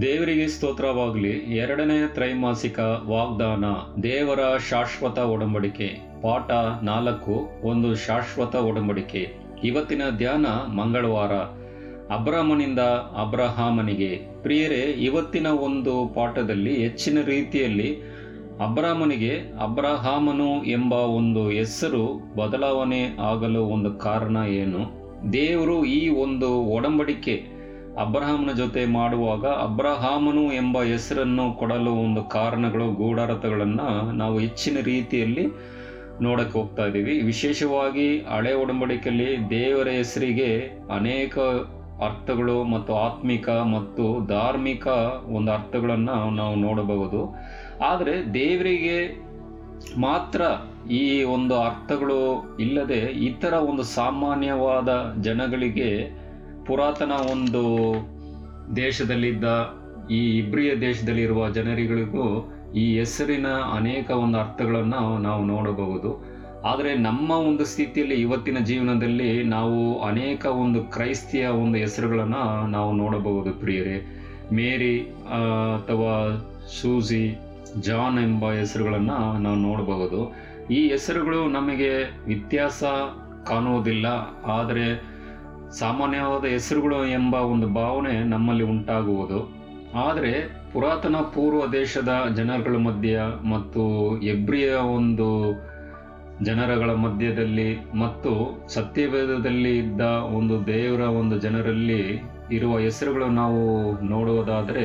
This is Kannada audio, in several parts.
ದೇವರಿಗೆ ಸ್ತೋತ್ರವಾಗಲಿ. ಎರಡನೇ ತ್ರೈಮಾಸಿಕ ವಾಗ್ದಾನ, ದೇವರ ಶಾಶ್ವತ ಒಡಂಬಡಿಕೆ. ಪಾಠ ನಾಲ್ಕು, ಒಂದು ಶಾಶ್ವತ ಒಡಂಬಡಿಕೆ. ಇವತ್ತಿನ ಧ್ಯಾನ ಮಂಗಳವಾರ. ಅಬ್ರಾಮನಿಂದ ಅಬ್ರಹಾಮನಿಗೆ. ಪ್ರಿಯರೇ, ಇವತ್ತಿನ ಒಂದು ಪಾಠದಲ್ಲಿ ಹೆಚ್ಚಿನ ರೀತಿಯಲ್ಲಿ ಅಬ್ರಾಮನಿಗೆ ಅಬ್ರಹಾಮನು ಎಂಬ ಒಂದು ಹೆಸರು ಬದಲಾವಣೆ ಆಗಲು ಒಂದು ಕಾರಣ ಏನು? ದೇವರು ಈ ಒಂದು ಒಡಂಬಡಿಕೆ ಅಬ್ರಹಾಮನ ಜೊತೆ ಮಾಡುವಾಗ ಅಬ್ರಹಾಮನು ಎಂಬ ಹೆಸರನ್ನು ಕೊಡಲು ಒಂದು ಕಾರಣಗಳು, ಗೂಢಾರ್ಥಗಳನ್ನು ನಾವು ಹೆಚ್ಚಿನ ರೀತಿಯಲ್ಲಿ ನೋಡಕ್ಕೆ ಹೋಗ್ತಾ ಇದ್ದೀವಿ. ವಿಶೇಷವಾಗಿ ಹಳೆ ಒಡಂಬಡಿಕೆಯಲ್ಲಿ ದೇವರ ಹೆಸರಿಗೆ ಅನೇಕ ಅರ್ಥಗಳು ಮತ್ತು ಆತ್ಮಿಕ ಮತ್ತು ಧಾರ್ಮಿಕ ಒಂದು ಅರ್ಥಗಳನ್ನು ನಾವು ನೋಡಬಹುದು. ಆದರೆ ದೇವರಿಗೆ ಮಾತ್ರ ಈ ಒಂದು ಅರ್ಥಗಳು ಇಲ್ಲದೆ ಇತರ ಒಂದು ಸಾಮಾನ್ಯವಾದ ಜನಗಳಿಗೆ ಪುರಾತನ ಒಂದು ದೇಶದಲ್ಲಿದ್ದ, ಈ ಇಬ್ರಿಯ ದೇಶದಲ್ಲಿರುವ ಜನರಿಗಳಿಗೂ ಈ ಹೆಸರಿನ ಅನೇಕ ಒಂದು ಅರ್ಥಗಳನ್ನು ನಾವು ನೋಡಬಹುದು. ಆದರೆ ನಮ್ಮ ಒಂದು ಸ್ಥಿತಿಯಲ್ಲಿ ಇವತ್ತಿನ ಜೀವನದಲ್ಲಿ ನಾವು ಅನೇಕ ಒಂದು ಕ್ರೈಸ್ತಿಯ ಒಂದು ಹೆಸರುಗಳನ್ನು ನಾವು ನೋಡಬಹುದು ಪ್ರಿಯರೇ. ಮೇರಿ ಅಥವಾ ಸೂಸಿ ಜಾನ್ ಎಂಬ ಹೆಸರುಗಳನ್ನು ನಾವು ನೋಡಬಹುದು. ಈ ಹೆಸರುಗಳು ನಮಗೆ ವ್ಯತ್ಯಾಸ ಕಾಣುವುದಿಲ್ಲ, ಆದರೆ ಸಾಮಾನ್ಯವಾದ ಹೆಸರುಗಳು ಎಂಬ ಒಂದು ಭಾವನೆ ನಮ್ಮಲ್ಲಿ ಉಂಟಾಗುವುದು. ಆದರೆ ಪುರಾತನ ಪೂರ್ವ ದೇಶದ ಜನರುಗಳ ಮಧ್ಯ ಮತ್ತು ಎಬ್ರಿಯ ಒಂದು ಜನರಗಳ ಮಧ್ಯದಲ್ಲಿ ಮತ್ತು ಸತ್ಯವೇದದಲ್ಲಿ ಇದ್ದ ಒಂದು ದೇವರ ಒಂದು ಜನರಲ್ಲಿ ಇರುವ ಹೆಸರುಗಳು ನಾವು ನೋಡುವುದಾದರೆ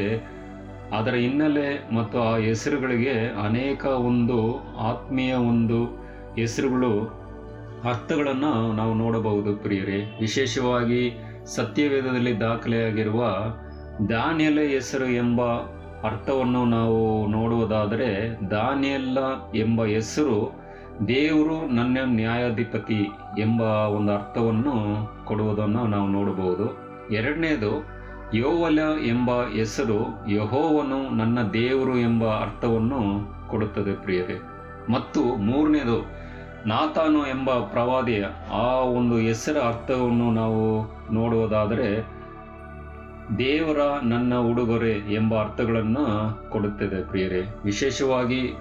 ಅದರ ಹಿನ್ನೆಲೆ ಮತ್ತು ಆ ಹೆಸರುಗಳಿಗೆ ಅನೇಕ ಒಂದು ಆತ್ಮೀಯ ಒಂದು ಹೆಸರುಗಳು, ಅರ್ಥಗಳನ್ನು ನಾವು ನೋಡಬಹುದು ಪ್ರಿಯರೇ. ವಿಶೇಷವಾಗಿ ಸತ್ಯವೇದದಲ್ಲಿ ದಾಖಲೆಯಾಗಿರುವ ದಾನಿಯಲ ಹೆಸರು ಎಂಬ ಅರ್ಥವನ್ನು ನಾವು ನೋಡುವುದಾದರೆ ದಾನಿಯಲ್ಲ ಎಂಬ ಹೆಸರು ದೇವರು ನನ್ನ ನ್ಯಾಯಾಧಿಪತಿ ಎಂಬ ಒಂದು ಅರ್ಥವನ್ನು ಕೊಡುವುದನ್ನು ನಾವು ನೋಡಬಹುದು. ಎರಡನೇದು ಯೋವಲ ಎಂಬ ಹೆಸರು ಯಹೋವನು ನನ್ನ ದೇವರು ಎಂಬ ಅರ್ಥವನ್ನು ಕೊಡುತ್ತದೆ ಪ್ರಿಯರೇ. ಮತ್ತು ಮೂರನೇದು, ನಾತಾನು ಎಂಬ ಪ್ರವಾದಿಯ ಆ ಒಂದು ಹೆಸರ ಅರ್ಥವನ್ನು ನಾವು ನೋಡುವುದಾದರೆ, ದೇವರ ನನ್ನ ಉಡುಗೊರೆ ಎಂಬ ಅರ್ಥಗಳನ್ನು ಕೊಡುತ್ತದೆ ಪ್ರಿಯರೇ. ವಿಶೇಷವಾಗಿ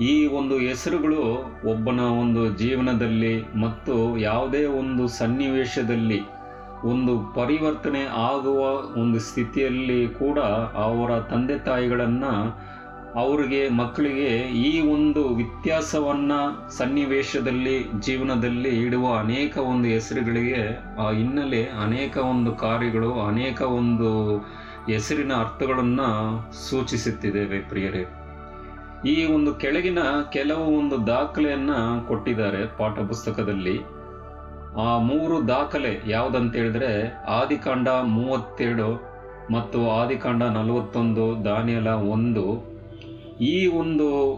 ಈ ಒಂದು ಹೆಸರುಗಳು ಒಬ್ಬನ ಒಂದು ಜೀವನದಲ್ಲಿ ಮತ್ತು ಯಾವುದೇ ಒಂದು ಸನ್ನಿವೇಶದಲ್ಲಿ ಒಂದು ಪರಿವರ್ತನೆ ಆಗುವ ಒಂದು ಸ್ಥಿತಿಯಲ್ಲಿ ಕೂಡ ಅವರ ತಂದೆ ತಾಯಿಗಳನ್ನು ಅವರಿಗೆ, ಮಕ್ಕಳಿಗೆ ಈ ಒಂದು ವ್ಯತ್ಯಾಸವನ್ನು ಸನ್ನಿವೇಶದಲ್ಲಿ, ಜೀವನದಲ್ಲಿ ಇಡುವ ಅನೇಕ ಒಂದು ಹೆಸರುಗಳಿಗೆ, ಆ ಹಿನ್ನೆಲೆ ಅನೇಕ ಒಂದು ಕಾರ್ಯಗಳು, ಅನೇಕ ಒಂದು ಹೆಸರಿನ ಅರ್ಥಗಳನ್ನು ಸೂಚಿಸುತ್ತಿದ್ದೇವೆ ಪ್ರಿಯರೇ. ಈ ಒಂದು ಕೆಳಗಿನ ಕೆಲವು ಒಂದು ದಾಖಲೆಯನ್ನು ಕೊಟ್ಟಿದ್ದಾರೆ ಪಾಠ ಪುಸ್ತಕದಲ್ಲಿ. ಆ ಮೂರು ದಾಖಲೆ ಯಾವುದಂತೇಳಿದ್ರೆ ಆದಿಕಾಂಡ ಮೂವತ್ತೆರಡು ಮತ್ತು ಆದಿಕಾಂಡ ನಲವತ್ತೊಂದು, ದಾನಿಯಲ ಒಂದು. ಈ ಒಂದು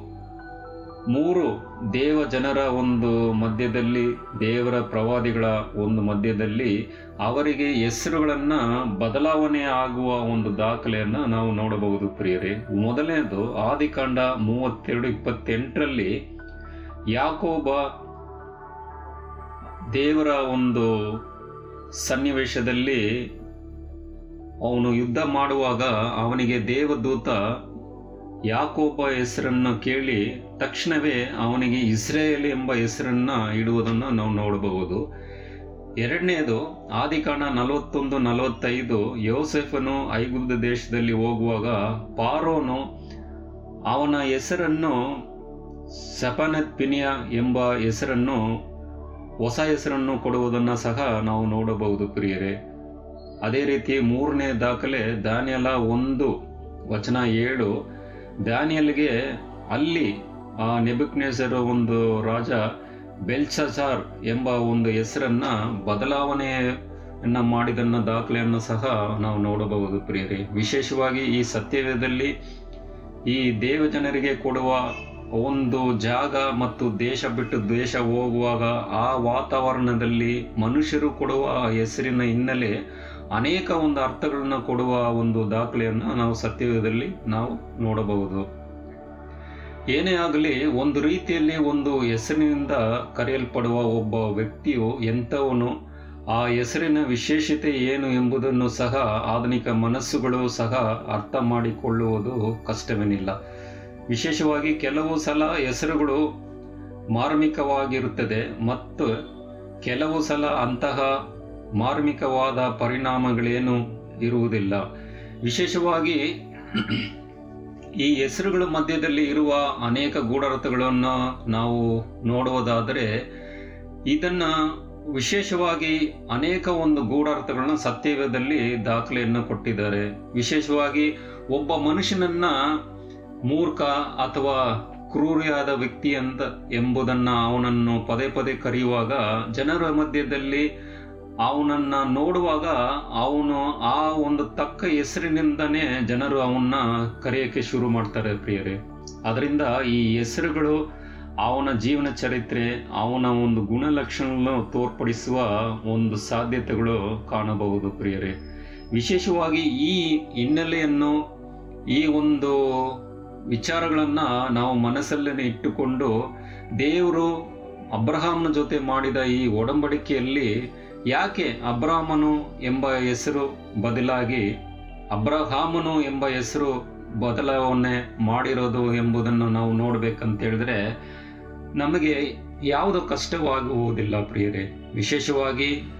ಮೂರು ದೇವ ಜನರ ಒಂದು ಮಧ್ಯದಲ್ಲಿ, ದೇವರ ಪ್ರವಾದಿಗಳ ಒಂದು ಮಧ್ಯದಲ್ಲಿ ಅವರಿಗೆ ಹೆಸರುಗಳನ್ನು ಬದಲಾವಣೆ ಆಗುವ ಒಂದು ದಾಖಲೆಯನ್ನು ನಾವು ನೋಡಬಹುದು ಪ್ರಿಯರೇ. ಮೊದಲನೇದು ಆದಿಕಾಂಡ ಮೂವತ್ತೆರಡು ಇಪ್ಪತ್ತೆಂಟರಲ್ಲಿ ಯಾಕೋಬ ದೇವರ ಒಂದು ಸನ್ನಿವೇಶದಲ್ಲಿ ಅವನು ಯುದ್ಧ ಮಾಡುವಾಗ ಅವನಿಗೆ ದೇವದೂತ ಯಾಕೋಬ ಹೆಸರನ್ನು ಕೇಳಿ ತಕ್ಷಣವೇ ಅವನಿಗೆ ಇಸ್ರೇಲ್ ಎಂಬ ಹೆಸರನ್ನು ಇಡುವುದನ್ನು ನಾವು ನೋಡಬಹುದು. ಎರಡನೇದು ಆದಿಕಾಣ ನಲವತ್ತೊಂದು, ನಲವತ್ತೈದು, ಯೋಸೆಫನು ಐಗುಪ್ತ ದೇಶದಲ್ಲಿ ಹೋಗುವಾಗ ಪಾರೋನು ಅವನ ಹೆಸರನ್ನು ಸಪನತ್ ಪಿನಿಯ ಎಂಬ ಹೆಸರನ್ನು ಹೊಸ ಹೆಸರನ್ನು ಕೊಡುವುದನ್ನು ಸಹ ನಾವು ನೋಡಬಹುದು ಪ್ರಿಯರೇ. ಅದೇ ರೀತಿ ಮೂರನೇ ದಾಖಲೆ ದಾನಿಯಲ ಒಂದು, ವಚನ ಏಳು. ದಾನಿಯಲ್ಗೆ ಅಲ್ಲಿ ಆ ನೆಬುಕ್ನೇಸರ್ ಒಂದು ರಾಜ ಬೆಲ್ಚಸಾರ್ ಎಂಬ ಒಂದು ಹೆಸರನ್ನು, ಬದಲಾವಣೆಯನ್ನು ಮಾಡಿದನ್ನ ದಾಖಲೆಯನ್ನು ಸಹ ನಾವು ನೋಡಬಹುದು ಪ್ರಿಯರೇ. ವಿಶೇಷವಾಗಿ ಈ ಸತ್ಯವೇದಲ್ಲಿ ಈ ದೇವಜನರಿಗೆ ಕೊಡುವ ಒಂದು ಜಾಗ ಮತ್ತು ದೇಶ ಬಿಟ್ಟು ದೇಶ ಹೋಗುವಾಗ ಆ ವಾತಾವರಣದಲ್ಲಿ ಮನುಷ್ಯರು ಕೊಡುವ ಹೆಸರಿನ ಹಿನ್ನೆಲೆ ಅನೇಕ ಒಂದು ಅರ್ಥಗಳನ್ನು ಕೊಡುವ ಒಂದು ದಾಖಲೆಯನ್ನು ನಾವು ಸತ್ಯದಲ್ಲಿ ನಾವು ನೋಡಬಹುದು. ಏನೇ ಆಗಲಿ ಒಂದು ರೀತಿಯಲ್ಲಿ ಒಂದು ಹೆಸರಿನಿಂದ ಕರೆಯಲ್ಪಡುವ ಒಬ್ಬ ವ್ಯಕ್ತಿಯು ಎಂಥವನು, ಆ ಹೆಸರಿನ ವಿಶೇಷತೆ ಏನು ಎಂಬುದನ್ನು ಸಹ ಆಧುನಿಕ ಮನಸ್ಸುಗಳು ಸಹ ಅರ್ಥ ಮಾಡಿಕೊಳ್ಳುವುದು ಕಷ್ಟವೇನಿಲ್ಲ. ವಿಶೇಷವಾಗಿ ಕೆಲವು ಸಲ ಹೆಸರುಗಳು ಮಾರ್ಮಿಕವಾಗಿರುತ್ತದೆ ಮತ್ತು ಕೆಲವು ಸಲ ಅಂತಹ ಮಾರ್ಮಿಕವಾದ ಪರಿಣಾಮಗಳೇನು ಇರುವುದಿಲ್ಲ. ವಿಶೇಷವಾಗಿ ಈ ಹೆಸರುಗಳ ಮಧ್ಯದಲ್ಲಿ ಇರುವ ಅನೇಕ ಗೂಢಾರ್ಥಗಳನ್ನು ನಾವು ನೋಡುವುದಾದರೆ, ಇದನ್ನು ವಿಶೇಷವಾಗಿ ಅನೇಕ ಒಂದು ಗೂಢಾರ್ಥಗಳನ್ನ ಸತ್ಯವೇದಲ್ಲಿ ದಾಖಲೆಯನ್ನು ಕೊಟ್ಟಿದ್ದಾರೆ. ವಿಶೇಷವಾಗಿ ಒಬ್ಬ ಮನುಷ್ಯನನ್ನ ಮೂರ್ಖ ಅಥವಾ ಕ್ರೂರಿಯಾದ ವ್ಯಕ್ತಿ ಅಂತ ಎಂಬುದನ್ನ ಅವನನ್ನು ಪದೇ ಪದೇ ಕರೆಯುವಾಗ ಜನರ ಮಧ್ಯದಲ್ಲಿ ಅವನನ್ನ ನೋಡುವಾಗ ಅವನು ಆ ಒಂದು ತಕ್ಕ ಹೆಸರಿನಿಂದನೇ ಜನರು ಅವನ್ನ ಕರೆಯಕ್ಕೆ ಶುರು ಮಾಡ್ತಾರೆ ಪ್ರಿಯರೇ. ಅದರಿಂದ ಈ ಹೆಸರುಗಳು ಅವನ ಜೀವನ ಚರಿತ್ರೆ, ಅವನ ಒಂದು ಗುಣಲಕ್ಷಣಗಳನ್ನು ತೋರ್ಪಡಿಸುವ ಒಂದು ಸಾಧ್ಯತೆಗಳು ಕಾಣಬಹುದು ಪ್ರಿಯರೇ. ವಿಶೇಷವಾಗಿ ಈ ಹಿನ್ನೆಲೆಯನ್ನು ಈ ಒಂದು ವಿಚಾರಗಳನ್ನು ನಾವು ಮನಸ್ಸಲ್ಲೇ ಇಟ್ಟುಕೊಂಡು ದೇವರು ಅಬ್ರಹಾಮ್ನ ಜೊತೆ ಮಾಡಿದ ಈ ಒಡಂಬಡಿಕೆಯಲ್ಲಿ ಯಾಕೆ ಅಬ್ರಹಾಮನು ಎಂಬ ಹೆಸರು ಬದಲಾಗಿ ಅಬ್ರಹಾಮನು ಎಂಬ ಹೆಸರು ಬದಲಾವಣೆ ಮಾಡಿರೋದು ಎಂಬುದನ್ನು ನಾವು ನೋಡಬೇಕಂತೇಳಿದ್ರೆ ನಮಗೆ ಯಾವುದು ಕಷ್ಟವಾಗುವುದಿಲ್ಲ ಪ್ರಿಯರೇ. ವಿಶೇಷವಾಗಿ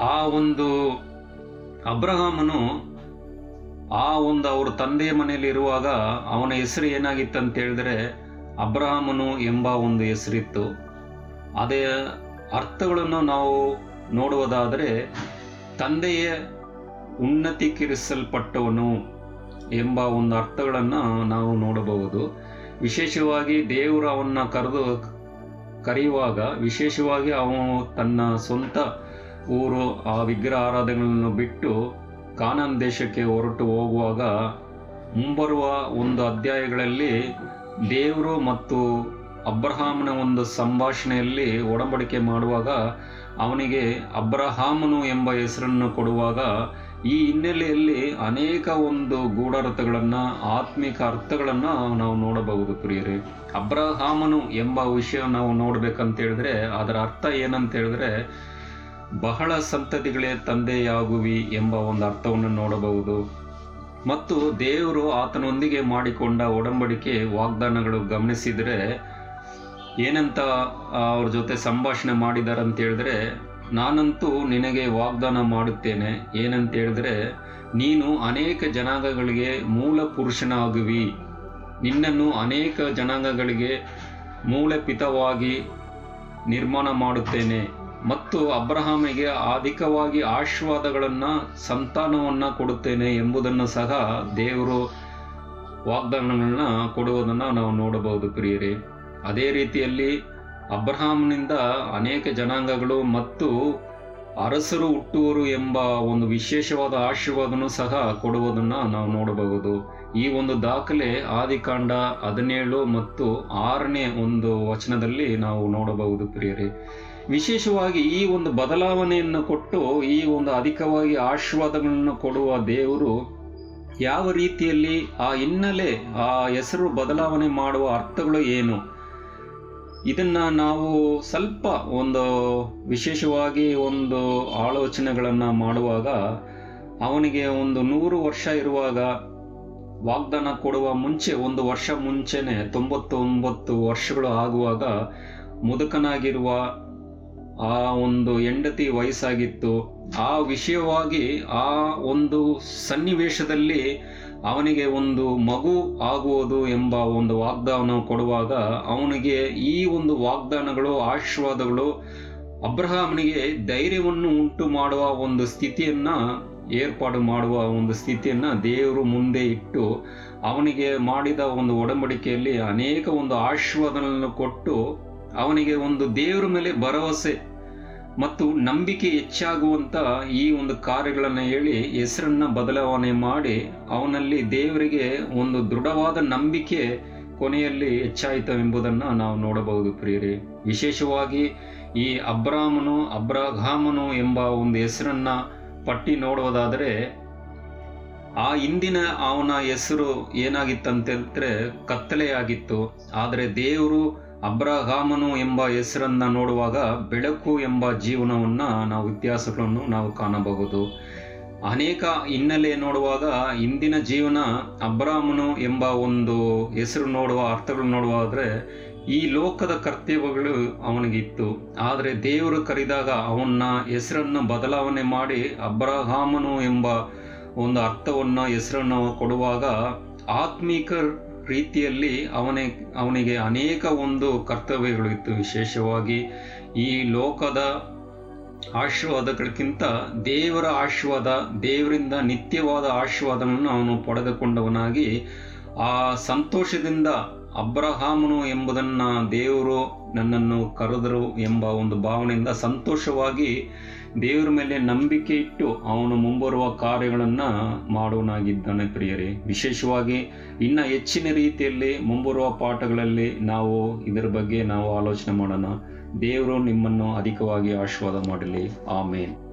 ಆ ಒಂದು ಅಬ್ರಹಾಮನು ಆ ಒಂದು ಅವ್ರ ತಂದೆಯ ಮನೆಯಲ್ಲಿ ಇರುವಾಗ ಅವನ ಹೆಸರು ಏನಾಗಿತ್ತು ಅಂತ ಹೇಳಿದ್ರೆ ಅಬ್ರಹಾಮನು ಎಂಬ ಒಂದು ಹೆಸರಿತ್ತು. ಅದೇ ಅರ್ಥಗಳನ್ನು ನಾವು ನೋಡುವುದಾದರೆ ತಂದೆಯ ಉನ್ನತೀಕರಿಸಲ್ಪಟ್ಟವನು ಎಂಬ ಒಂದು ಅರ್ಥಗಳನ್ನು ನಾವು ನೋಡಬಹುದು. ವಿಶೇಷವಾಗಿ ದೇವರು ಅವನ್ನ ಕರೆದು ಕರೆಯುವಾಗ ವಿಶೇಷವಾಗಿ ಅವನು ತನ್ನ ಸ್ವಂತ ಊರು ಆ ವಿಗ್ರಹ ಆರಾಧನೆಗಳನ್ನು ಬಿಟ್ಟು ಕಾನಾನ್ ದೇಶಕ್ಕೆ ಹೊರಟು ಹೋಗುವಾಗ ಮುಂಬರುವ ಒಂದು ಅಧ್ಯಾಯಗಳಲ್ಲಿ ದೇವರು ಮತ್ತು ಅಬ್ರಹಾಮನ ಒಂದು ಸಂಭಾಷಣೆಯಲ್ಲಿ ಒಡಂಬಡಿಕೆ ಮಾಡುವಾಗ ಅವನಿಗೆ ಅಬ್ರಹಾಮನು ಎಂಬ ಹೆಸರನ್ನು ಕೊಡುವಾಗ ಈ ಹಿನ್ನೆಲೆಯಲ್ಲಿ ಅನೇಕ ಒಂದು ಗೂಢಾರ್ಥಗಳನ್ನು, ಆತ್ಮಿಕ ಅರ್ಥಗಳನ್ನು ನಾವು ನೋಡಬಹುದು ಪ್ರಿಯರೇ. ಅಬ್ರಹಾಮನು ಎಂಬ ವಿಷಯ ನಾವು ನೋಡಬೇಕಂತೇಳಿದ್ರೆ ಅದರ ಅರ್ಥ ಏನಂತ ಹೇಳಿದ್ರೆ ಬಹಳ ಸಂತತಿಗಳೇ ತಂದೆಯಾಗುವಿ ಎಂಬ ಒಂದು ಅರ್ಥವನ್ನು ನೋಡಬಹುದು. ಮತ್ತು ದೇವರು ಆತನೊಂದಿಗೆ ಮಾಡಿಕೊಂಡ ಒಡಂಬಡಿಕೆ ವಾಗ್ದಾನಗಳು ಗಮನಿಸಿದರೆ ಏನಂತ ಅವ್ರ ಜೊತೆ ಸಂಭಾಷಣೆ ಮಾಡಿದ್ದಾರೆ ಅಂತ ಹೇಳಿದ್ರೆ ನಾನಂತೂ ನಿನಗೆ ವಾಗ್ದಾನ ಮಾಡುತ್ತೇನೆ. ಏನಂತ ಹೇಳಿದ್ರೆ ನೀನು ಅನೇಕ ಜನಾಂಗಗಳಿಗೆ ಮೂಲ ಪುರುಷನಾಗುವಿ ನಿನ್ನನ್ನು ಅನೇಕ ಜನಾಂಗಗಳಿಗೆ ಮೂಲಪಿತವಾಗಿ ನಿರ್ಮಾಣ ಮಾಡುತ್ತೇನೆ. ಮತ್ತು ಅಬ್ರಹಾಮಿಗೆ ಅಧಿಕವಾಗಿ ಆಶೀರ್ವಾದಗಳನ್ನು, ಸಂತಾನವನ್ನು ಕೊಡುತ್ತೇನೆ ಎಂಬುದನ್ನು ಸಹ ದೇವರು ವಾಗ್ದಾನಗಳನ್ನ ಕೊಡುವುದನ್ನು ನಾವು ನೋಡಬಹುದು ಪ್ರಿಯರೇ. ಅದೇ ರೀತಿಯಲ್ಲಿ ಅಬ್ರಹಾಮ್ನಿಂದ ಅನೇಕ ಜನಾಂಗಗಳು ಮತ್ತು ಅರಸರು ಹುಟ್ಟುವರು ಎಂಬ ಒಂದು ವಿಶೇಷವಾದ ಆಶೀರ್ವಾದನೂ ಸಹ ಕೊಡುವುದನ್ನು ನಾವು ನೋಡಬಹುದು. ಈ ಒಂದು ದಾಖಲೆ ಆದಿಕಾಂಡ ಹದಿನೇಳು ಮತ್ತು ಆರನೇ ಒಂದು ವಚನದಲ್ಲಿ ನಾವು ನೋಡಬಹುದು ಪ್ರಿಯರೇ. ವಿಶೇಷವಾಗಿ ಈ ಒಂದು ಬದಲಾವಣೆಯನ್ನು ಕೊಟ್ಟು ಈ ಒಂದು ಅಧಿಕವಾಗಿ ಆಶೀರ್ವಾದಗಳನ್ನು ಕೊಡುವ ದೇವರು ಯಾವ ರೀತಿಯಲ್ಲಿ ಆ ಹಿನ್ನೆಲೆ, ಆ ಹೆಸರು ಬದಲಾವಣೆ ಮಾಡುವ ಅರ್ಥಗಳು ಏನು? ಇದನ್ನು ನಾವು ಸ್ವಲ್ಪ ಒಂದು ವಿಶೇಷವಾಗಿ ಒಂದು ಆಲೋಚನೆಗಳನ್ನು ಮಾಡುವಾಗ, ಅವನಿಗೆ ಒಂದು ನೂರು ವರ್ಷ ಇರುವಾಗ ವಾಗ್ದಾನ ಕೊಡುವ ಮುಂಚೆ, ಒಂದು ವರ್ಷ ಮುಂಚೆನೆ, ತೊಂಬತ್ತೊಂಬತ್ತು ವರ್ಷಗಳು ಆಗುವಾಗ ಮುದುಕನಾಗಿರುವ ಆ ಒಂದು ಹೆಂಡತಿ ವಯಸ್ಸಾಗಿತ್ತು, ಆ ವಿಷಯವಾಗಿ ಆ ಒಂದು ಸನ್ನಿವೇಶದಲ್ಲಿ ಅವನಿಗೆ ಒಂದು ಮಗು ಆಗುವುದು ಎಂಬ ಒಂದು ವಾಗ್ದಾನ ಕೊಡುವಾಗ ಅವನಿಗೆ ಈ ಒಂದು ವಾಗ್ದಾನಗಳು, ಆಶೀರ್ವಾದಗಳು ಅಬ್ರಹಾಮನಿಗೆ ಧೈರ್ಯವನ್ನು ಉಂಟು ಮಾಡುವ ಒಂದು ಸ್ಥಿತಿಯನ್ನ, ಏರ್ಪಾಡು ಮಾಡುವ ಒಂದು ಸ್ಥಿತಿಯನ್ನ ದೇವರು ಮುಂದೆ ಇಟ್ಟು ಅವನಿಗೆ ಮಾಡಿದ ಒಂದು ಒಡಂಬಡಿಕೆಯಲ್ಲಿ ಅನೇಕ ಒಂದು ಆಶೀರ್ವಾದಗಳನ್ನು ಕೊಟ್ಟು ಅವನಿಗೆ ಒಂದು ದೇವರ ಮೇಲೆ ಭರವಸೆ ಮತ್ತು ನಂಬಿಕೆ ಹೆಚ್ಚಾಗುವಂತ ಈ ಒಂದು ಕಾರ್ಯಗಳನ್ನು ಹೇಳಿ ಹೆಸರನ್ನ ಬದಲಾವಣೆ ಮಾಡಿ ಅವನಲ್ಲಿ ದೇವರಿಗೆ ಒಂದು ದೃಢವಾದ ನಂಬಿಕೆ ಕೊನೆಯಲ್ಲಿ ಹೆಚ್ಚಾಯಿತು ಎಂಬುದನ್ನು ನಾವು ನೋಡಬಹುದು ಪ್ರಿಯರಿ. ವಿಶೇಷವಾಗಿ ಈ ಅಬ್ರಾಮನು, ಅಬ್ರಹಾಮನು ಎಂಬ ಒಂದು ಹೆಸರನ್ನ ಪಟ್ಟಿ ನೋಡುವುದಾದರೆ, ಆ ಹಿಂದಿನ ಅವನ ಹೆಸರು ಏನಾಗಿತ್ತಂತಂದ್ರೆ ಕತ್ತಲೆಯಾಗಿತ್ತು. ಆದರೆ ದೇವರು ಅಬ್ರಹಾಮನು ಎಂಬ ಹೆಸರನ್ನು ನೋಡುವಾಗ ಬೆಳಕು ಎಂಬ ಜೀವನವನ್ನು ನಾವು ವ್ಯತ್ಯಾಸಗಳನ್ನು ನಾವು ಕಾಣಬಹುದು. ಅನೇಕ ಹಿನ್ನೆಲೆ ನೋಡುವಾಗ ಇಂದಿನ ಜೀವನ ಅಬ್ರಾಹ್ಮನು ಎಂಬ ಒಂದು ಹೆಸರು ನೋಡುವ, ಅರ್ಥಗಳು ನೋಡುವಾದರೆ ಈ ಲೋಕದ ಕರ್ತವ್ಯಗಳು ಅವನಿಗಿತ್ತು ಆದರೆ ದೇವರು ಕರೆದಾಗ ಅವನ ಹೆಸರನ್ನು ಬದಲಾವಣೆ ಮಾಡಿ ಅಬ್ರಹಾಮನು ಎಂಬ ಒಂದು ಅರ್ಥವನ್ನು, ಹೆಸರನ್ನು ಕೊಡುವಾಗ ಆತ್ಮಿಕ ರೀತಿಯಲ್ಲಿ ಅವನೇ, ಅವನಿಗೆ ಅನೇಕ ಒಂದು ಕರ್ತವ್ಯಗಳು ಇತ್ತು ವಿಶೇಷವಾಗಿ ಈ ಲೋಕದ ಆಶೀರ್ವಾದಗಳಿಗಿಂತ ದೇವರ ಆಶೀರ್ವಾದ, ದೇವರಿಂದ ನಿತ್ಯವಾದ ಆಶೀರ್ವಾದವನ್ನು ಅವನು ಪಡೆದುಕೊಂಡವನಾಗಿ, ಆ ಸಂತೋಷದಿಂದ ಅಬ್ರಹಾಮನು ಎಂಬುದನ್ನು ದೇವರು ನನ್ನನ್ನು ಕರೆದರು ಎಂಬ ಒಂದು ಭಾವನೆಯಿಂದ ಸಂತೋಷವಾಗಿ ದೇವರ ಮೇಲೆ ನಂಬಿಕೆ ಇಟ್ಟು ಅವನು ಮುಂಬರುವ ಕಾರ್ಯಗಳನ್ನು ಮಾಡುವನಾಗಿದ್ದಾನೆ ಪ್ರಿಯರೇ. ವಿಶೇಷವಾಗಿ ಇನ್ನು ಹೆಚ್ಚಿನ ರೀತಿಯಲ್ಲಿ ಮುಂಬರುವ ಪಾಠಗಳಲ್ಲಿ ನಾವು ಇದರ ಬಗ್ಗೆ ನಾವು ಆಲೋಚನೆ ಮಾಡೋಣ. ದೇವರು ನಿಮ್ಮನ್ನು ಅಧಿಕವಾಗಿ ಆಶೀರ್ವಾದ ಮಾಡಲಿ. ಆಮೇನ್.